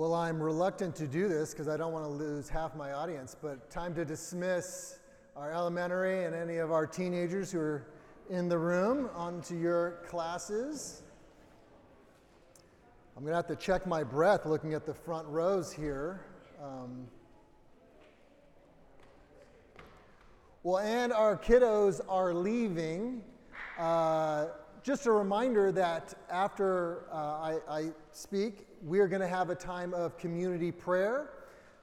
Well, I'm reluctant to do this because I don't want to lose half my audience, but time to dismiss our elementary and any of our teenagers who are in the room onto your classes. I'm going to have to check my breath looking at the front rows here. Um, well, and our kiddos are leaving. Uh, just a reminder that after uh, I, I, speak, we are going to have a time of community prayer.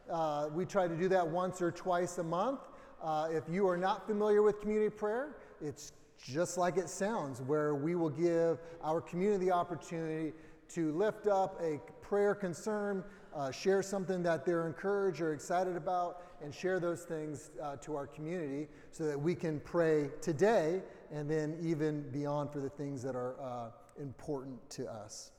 Uh, we try to do that once or twice a month. Uh, if you are not familiar with community prayer, it's just like it sounds, where we will give our community the opportunity to lift up a prayer concern, uh, share something that they're encouraged or excited about, and share those things uh, to our community so that we can pray today and then even beyond for the things that are uh, important to us.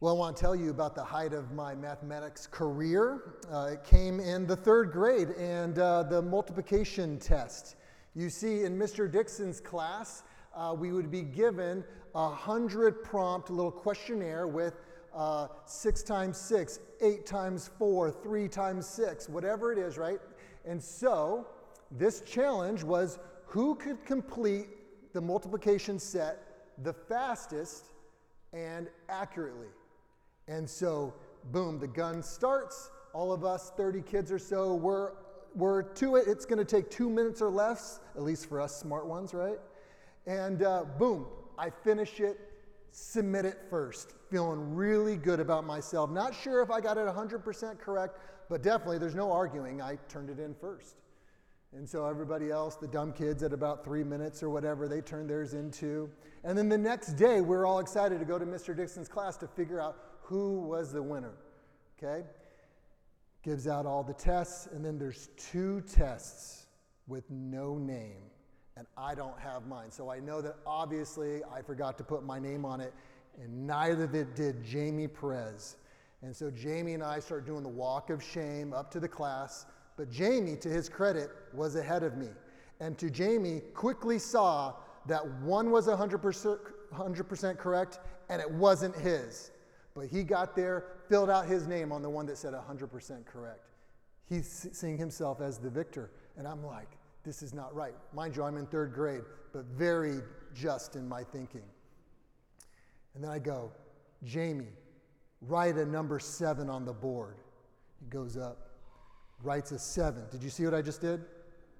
Well, I want to tell you about the height of my mathematics career. Uh, it came in the third grade and uh, the multiplication test. You see, in Mr. Dixon's class, uh, we would be given a hundred prompt little questionnaire with uh, six times six, eight times four, three times six, whatever it is, right? And so this challenge was who could complete the multiplication set the fastest and accurately. And so, boom, the gun starts. All of us, 30 kids or so, we're, we're to it. It's going to take two minutes or less, at least for us smart ones, right? And uh, boom, I finish it, submit it first. Feeling really good about myself. Not sure if I got it 100% correct, but definitely there's no arguing. I turned it in first. And so everybody else, the dumb kids at about three minutes or whatever, they turned theirs into. And then the next day, we're all excited to go to Mr. Dixon's class to figure out who was the winner. Okay? Gives out all the tests, and then there's two tests with no name, and I don't have mine. So I know that obviously I forgot to put my name on it, and neither did Jamie Perez. And so Jamie and I start doing the walk of shame up to the class. But Jamie, to his credit, was ahead of me. And to Jamie, quickly saw that one was 100%, 100% correct and it wasn't his. But he got there, filled out his name on the one that said 100% correct. He's seeing himself as the victor. And I'm like, this is not right. Mind you, I'm in third grade, but very just in my thinking. And then I go, Jamie, write a number seven on the board. He goes up, writes a seven. Did you see what I just did?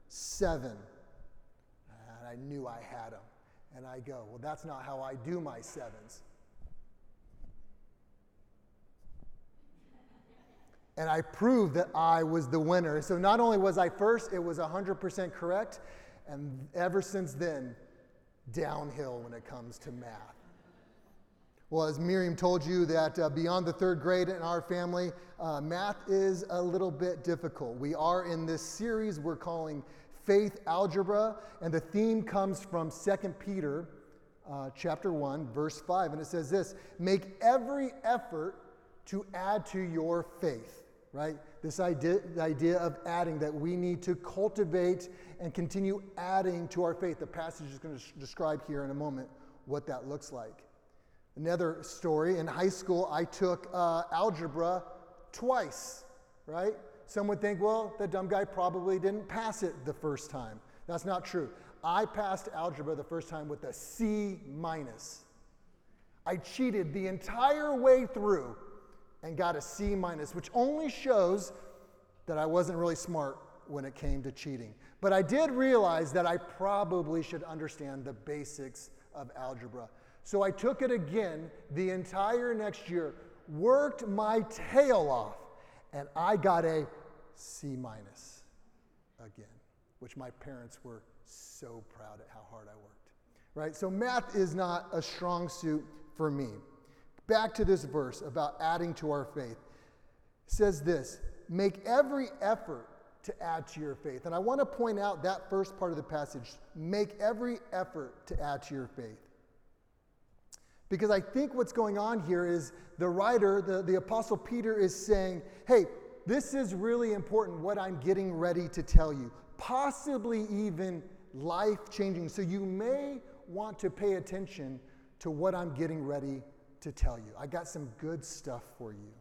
Seven. And I knew I had him. And I go, well, that's not how I do my sevens. and I proved that I was the winner. So not only was I first, it was 100% correct. And ever since then, downhill when it comes to math. Well, as Miriam told you, that uh, beyond the third grade in our family, uh, math is a little bit difficult. We are in this series we're calling Faith Algebra, and the theme comes from 2 Peter uh, chapter 1, verse 5, and it says this Make every effort to add to your faith right? This idea, the idea of adding, that we need to cultivate and continue adding to our faith. The passage is going to describe here in a moment what that looks like. Another story in high school, I took uh, algebra twice, right? Some would think, well, the dumb guy probably didn't pass it the first time. That's not true. I passed algebra the first time with a C minus. I cheated the entire way through and got a C minus, which only shows that I wasn't really smart when it came to cheating. But I did realize that I probably should understand the basics of algebra. So I took it again the entire next year, worked my tail off, and I got a C minus again, which my parents were so proud at how hard I worked. Right? So math is not a strong suit for me. Back to this verse about adding to our faith. It says this make every effort to add to your faith. And I want to point out that first part of the passage make every effort to add to your faith. Because I think what's going on here is the writer, the, the Apostle Peter, is saying, hey, this is really important what I'm getting ready to tell you, possibly even life changing. So you may want to pay attention to what I'm getting ready to tell you. I got some good stuff for you.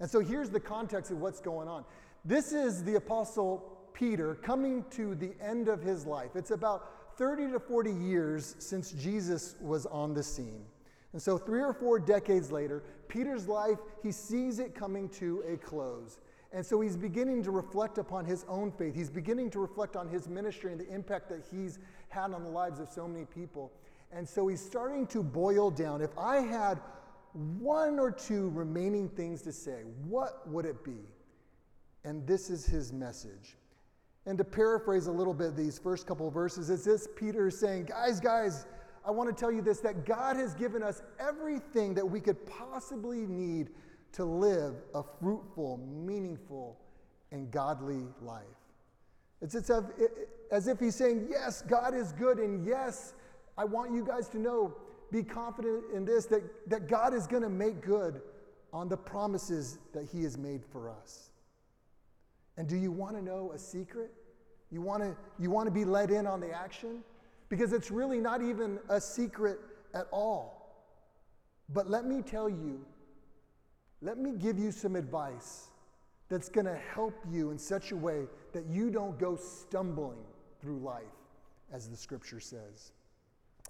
And so here's the context of what's going on. This is the Apostle Peter coming to the end of his life. It's about 30 to 40 years since Jesus was on the scene. And so, three or four decades later, Peter's life, he sees it coming to a close. And so he's beginning to reflect upon his own faith. He's beginning to reflect on his ministry and the impact that he's had on the lives of so many people. And so he's starting to boil down. If I had one or two remaining things to say, what would it be? And this is his message. And to paraphrase a little bit these first couple verses, is this Peter saying, Guys, guys, I want to tell you this that God has given us everything that we could possibly need to live a fruitful, meaningful, and godly life. It's, as if he's saying, Yes, God is good, and yes, I want you guys to know, be confident in this, that, that God is going to make good on the promises that he has made for us. And do you want to know a secret? You want to, you want to be let in on the action? Because it's really not even a secret at all. But let me tell you, let me give you some advice that's going to help you in such a way that you don't go stumbling through life, as the scripture says.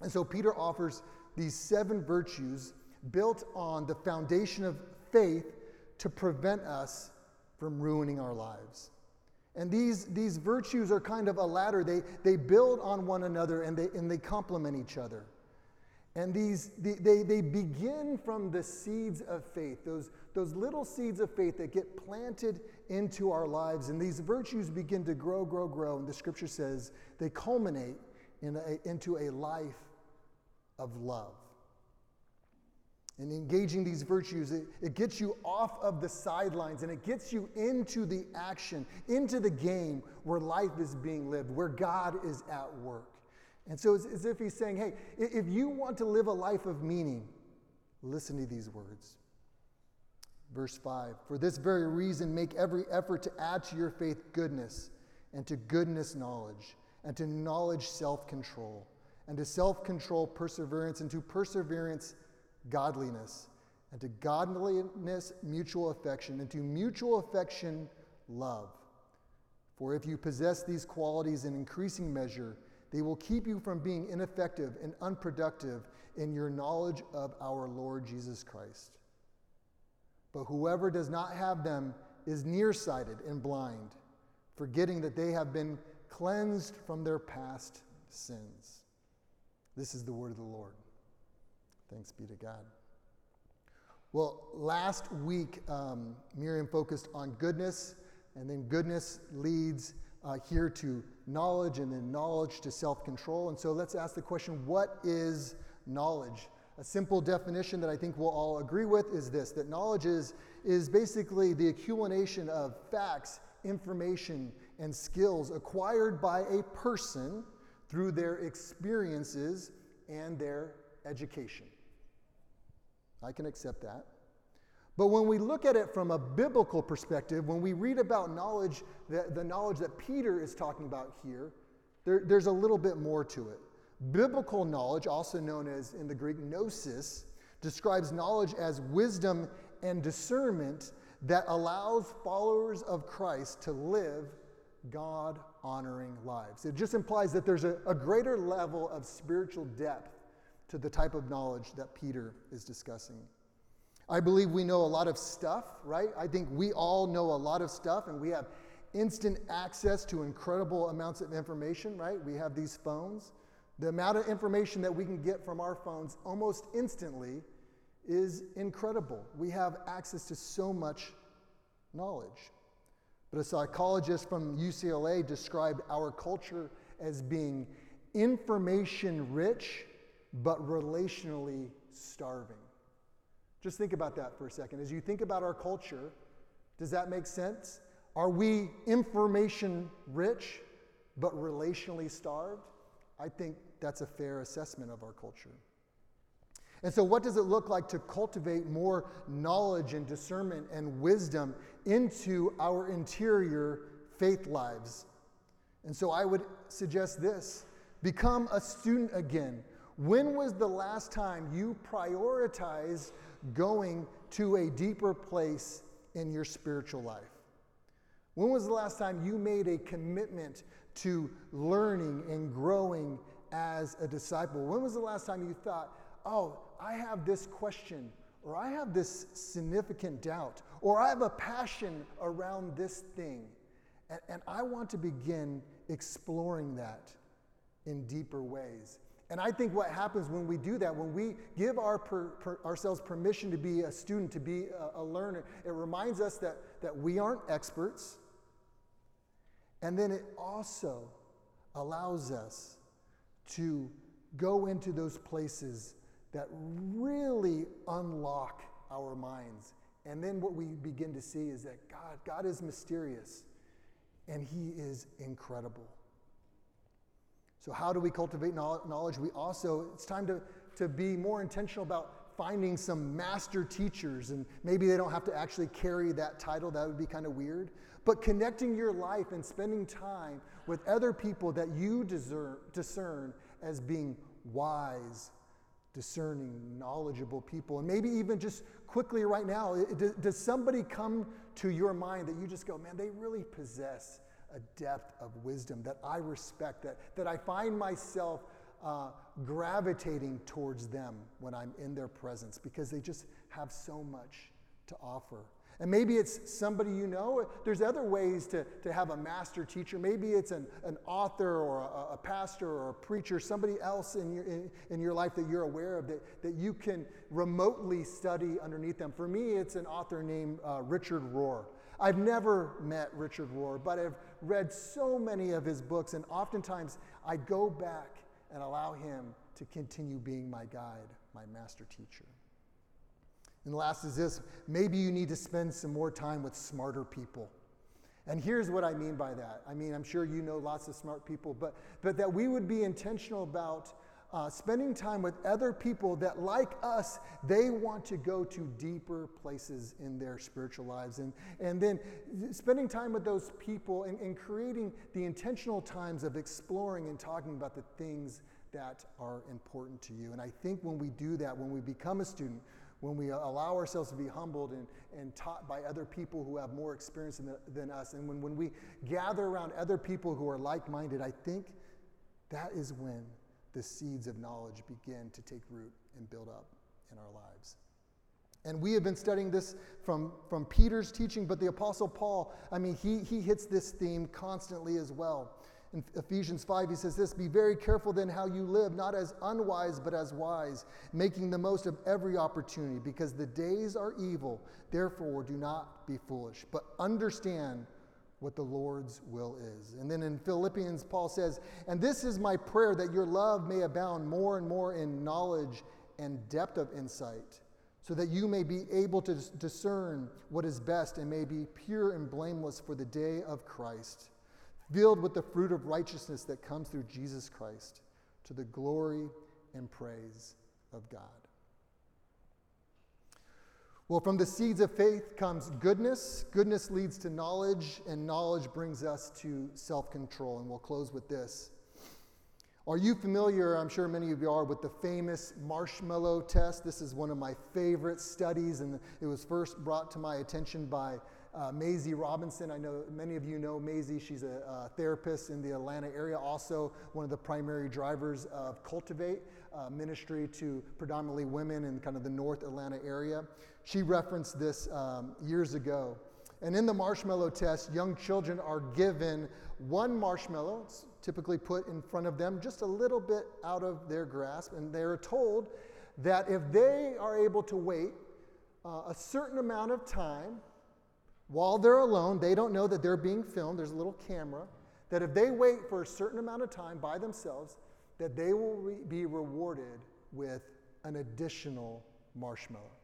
And so Peter offers these seven virtues built on the foundation of faith to prevent us from ruining our lives. And these, these virtues are kind of a ladder. They, they build on one another and they, and they complement each other. And these, they, they, begin from the seeds of faith, those, those little seeds of faith that get planted into our lives. And these virtues begin to grow, grow, grow. And the scripture says they culminate in a, into a life of love. And engaging these virtues, it, it gets you off of the sidelines and it gets you into the action, into the game where life is being lived, where God is at work. And so it's as if he's saying, hey, if you want to live a life of meaning, listen to these words. Verse 5 For this very reason, make every effort to add to your faith goodness, and to goodness, knowledge, and to knowledge, self control, and to self control, perseverance, and to perseverance, godliness, and to godliness, mutual affection, and to mutual affection, love. For if you possess these qualities in increasing measure, they will keep you from being ineffective and unproductive in your knowledge of our Lord Jesus Christ. But whoever does not have them is nearsighted and blind, forgetting that they have been cleansed from their past sins. This is the word of the Lord. Thanks be to God. Well, last week, um, Miriam focused on goodness, and then goodness leads uh, here to knowledge, and then knowledge to self control. And so let's ask the question what is knowledge? A simple definition that I think we'll all agree with is this that knowledge is, is basically the accumulation of facts, information, and skills acquired by a person through their experiences and their education. I can accept that. But when we look at it from a biblical perspective, when we read about knowledge, the, the knowledge that Peter is talking about here, there, there's a little bit more to it. Biblical knowledge, also known as in the Greek gnosis, describes knowledge as wisdom and discernment that allows followers of Christ to live God honoring lives. It just implies that there's a, a greater level of spiritual depth to the type of knowledge that Peter is discussing. I believe we know a lot of stuff, right? I think we all know a lot of stuff and we have instant access to incredible amounts of information, right? We have these phones. The amount of information that we can get from our phones almost instantly is incredible. We have access to so much knowledge. But a psychologist from UCLA described our culture as being information rich but relationally starving. Just think about that for a second. As you think about our culture, does that make sense? Are we information rich but relationally starved? I think that's a fair assessment of our culture. And so, what does it look like to cultivate more knowledge and discernment and wisdom into our interior faith lives? And so, I would suggest this become a student again When was the last time you prioritized going to a deeper place in your spiritual life? When was the last time you made a commitment to learning and growing as a disciple? When was the last time you thought, oh, I have this question, or I have this significant doubt, or I have a passion around this thing, and, and I want to begin exploring that in deeper ways? And I think what happens when we do that, when we give our per, per, ourselves permission to be a student, to be a, a learner, it reminds us that, that we aren't experts. And then it also allows us to go into those places that really unlock our minds. And then what we begin to see is that God, God is mysterious and He is incredible. So, how do we cultivate knowledge? We also, it's time to, to be more intentional about finding some master teachers, and maybe they don't have to actually carry that title, that would be kind of weird. But connecting your life and spending time with other people that you discern, discern as being wise, discerning, knowledgeable people. And maybe even just quickly right now, does somebody come to your mind that you just go, man, they really possess a depth of wisdom that I respect, that, that I find myself uh, gravitating towards them when I'm in their presence because they just have so much to offer. And maybe it's somebody you know. There's other ways to, to have a master teacher. Maybe it's an, an author or a, a pastor or a preacher, somebody else in your, in, in, your life that you're aware of that, that you can remotely study underneath them. For me, it's an author named uh, Richard Rohr. I've never met Richard Rohr, but I've read so many of his books, and oftentimes I go back and allow him to continue being my guide, my master teacher. And last is this maybe you need to spend some more time with smarter people. And here's what I mean by that. I mean, I'm sure you know lots of smart people, but, but that we would be intentional about uh, spending time with other people that, like us, they want to go to deeper places in their spiritual lives. And, and then spending time with those people and, and creating the intentional times of exploring and talking about the things that are important to you. And I think when we do that, when we become a student, when we allow ourselves to be humbled and, and taught by other people who have more experience than, than us, and when, when we gather around other people who are like minded, I think that is when the seeds of knowledge begin to take root and build up in our lives. And we have been studying this from, from Peter's teaching, but the Apostle Paul, I mean, he, he hits this theme constantly as well. In Ephesians 5, he says this Be very careful then how you live, not as unwise, but as wise, making the most of every opportunity, because the days are evil. Therefore, do not be foolish, but understand what the Lord's will is. And then in Philippians, Paul says, And this is my prayer that your love may abound more and more in knowledge and depth of insight, so that you may be able to discern what is best and may be pure and blameless for the day of Christ, filled with the fruit of righteousness that comes through Jesus Christ, to the glory and praise of God. Well, from the seeds of faith comes goodness. Goodness leads to knowledge, and knowledge brings us to self control. And we'll close with this. Are you familiar, I'm sure many of you are, with the famous marshmallow test? This is one of my favorite studies, and it was first brought to my attention by uh, Maisie Robinson. I know many of you know Maisie. She's a, a, therapist in the Atlanta area, also one of the primary drivers of Cultivate uh, ministry to predominantly women in kind of the North Atlanta area. She referenced this um, years ago. And in the marshmallow test, young children are given one marshmallow, it's typically put in front of them just a little bit out of their grasp, and they're told that if they are able to wait uh, a certain amount of time while they're alone, they don't know that they're being filmed, there's a little camera, that if they wait for a certain amount of time by themselves, that they will re- be rewarded with an additional marshmallow.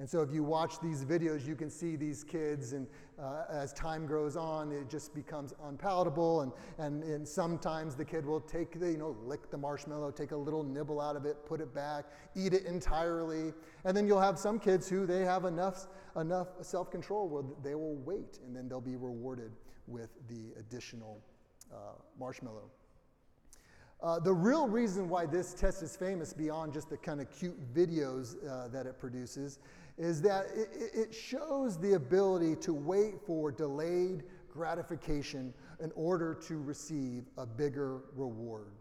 And so, if you watch these videos, you can see these kids, and uh, as time grows on, it just becomes unpalatable. And, and, and sometimes the kid will take the, you know, lick the marshmallow, take a little nibble out of it, put it back, eat it entirely. And then you'll have some kids who they have enough, enough self control where they will wait, and then they'll be rewarded with the additional uh, marshmallow. Uh, the real reason why this test is famous, beyond just the kind of cute videos uh, that it produces, is that it, it shows the ability to wait for delayed gratification in order to receive a bigger reward.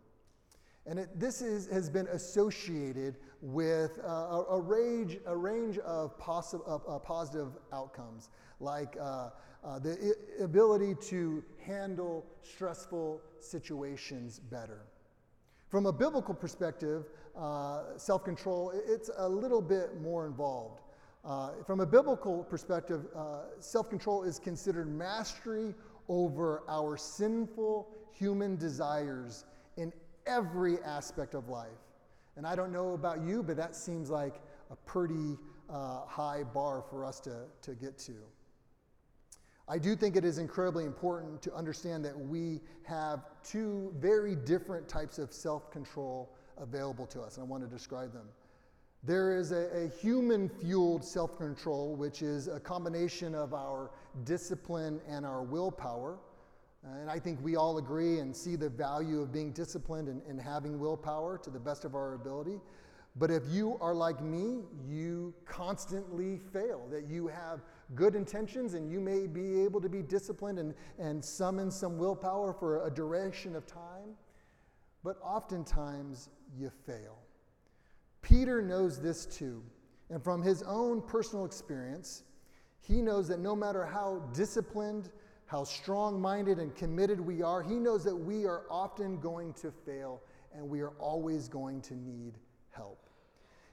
And it, this is, has been associated with uh, a, a, range, a range of, possi- of uh, positive outcomes, like uh, uh the ability to handle stressful situations better. From a biblical perspective, uh, self control, it's a little bit more involved. Uh, from a biblical perspective, self control is considered mastery over our sinful human desires in every aspect of life. And I don't know about you, but that seems like a pretty uh, high bar for us to, to get to. I do think it is incredibly important to understand that we have two very different types of self control available to us, and I want to describe them. There is a, a human fueled self control, which is a combination of our discipline and our willpower. Uh, and I think we all agree and see the value of being disciplined and, and having willpower to the best of our ability. But if you are like me, you constantly fail, that you have good intentions and you may be able to be disciplined and, and summon some willpower for a duration of time, but oftentimes you fail. Peter knows this too. And from his own personal experience, he knows that no matter how disciplined how strong minded and committed we are, he knows that we are often going to fail and we are always going to need help.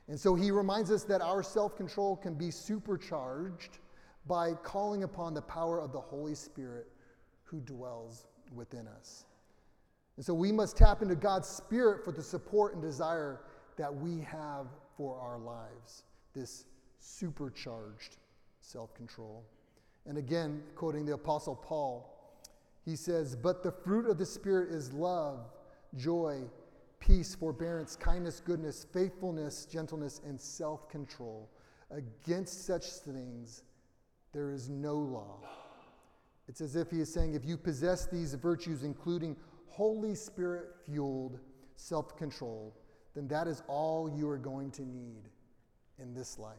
And so he reminds us that our self control can be supercharged by calling upon the power of the Holy Spirit who dwells within us. And so we must tap into God's Spirit for the support and desire that we have for our lives, this supercharged self control. And again, quoting the Apostle Paul, he says, But the fruit of the Spirit is love, joy, peace, forbearance, kindness, goodness, faithfulness, gentleness, and self control. Against such things, there is no law. It's as if he is saying, if you possess these virtues, including Holy Spirit fueled self control, then that is all you are going to need in this life.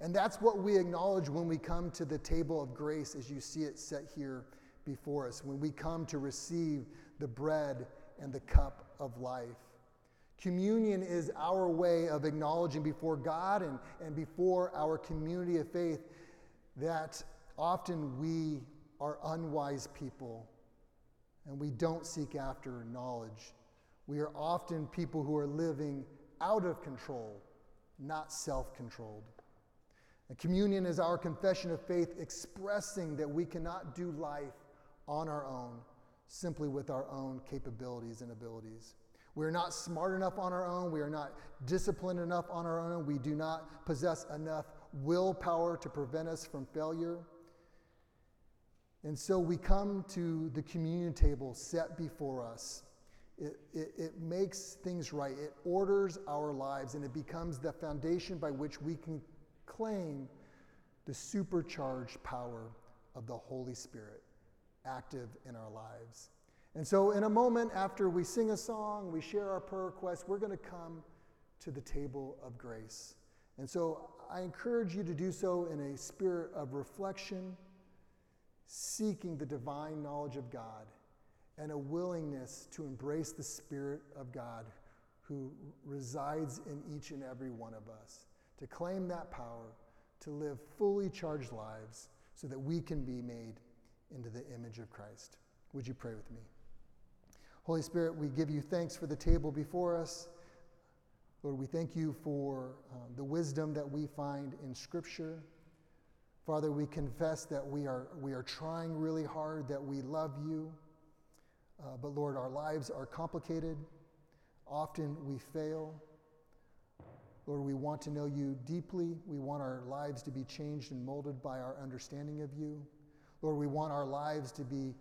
And that's what we acknowledge when we come to the table of grace as you see it set here before us, when we come to receive the bread and the cup of life. Communion is our way of acknowledging before God and, and before our community of faith that often we are unwise people and we don't seek after knowledge. We are often people who are living out of control, not self controlled. Communion is our confession of faith expressing that we cannot do life on our own, simply with our own capabilities and abilities. We are not smart enough on our own. We are not disciplined enough on our own. We do not possess enough willpower to prevent us from failure. And so we come to the communion table set before us. It, it, it, makes things right, it orders our lives, and it becomes the foundation by which we can claim the supercharged power of the Holy Spirit active in our lives. And so, in a moment after we sing a song, we share our prayer requests, we're going to come to the table of grace. And so, I encourage you to do so in a spirit of reflection, seeking the divine knowledge of God, and a willingness to embrace the Spirit of God who resides in each and every one of us to claim that power, to live fully charged lives so that we can be made into the image of Christ. Would you pray with me? Holy Spirit, we give you thanks for the table before us. Lord, we thank you for um, the wisdom that we find in Scripture. Father, we confess that we are, we are trying really hard, that we love you. Uh, but Lord, our lives are complicated. Often we fail. Lord, we want to know you deeply. We want our lives to be changed and molded by our understanding of you. Lord, we want our lives to be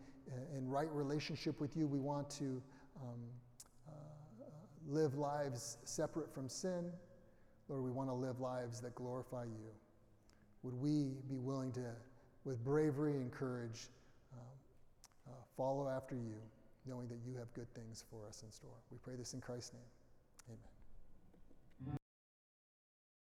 in right relationship with you. We want to um, uh, live lives separate from sin. Lord, we want to live lives that glorify you. Would we be willing to, with bravery and courage, uh, uh follow after you? knowing that you have good things for us in store. We pray this in Christ's name.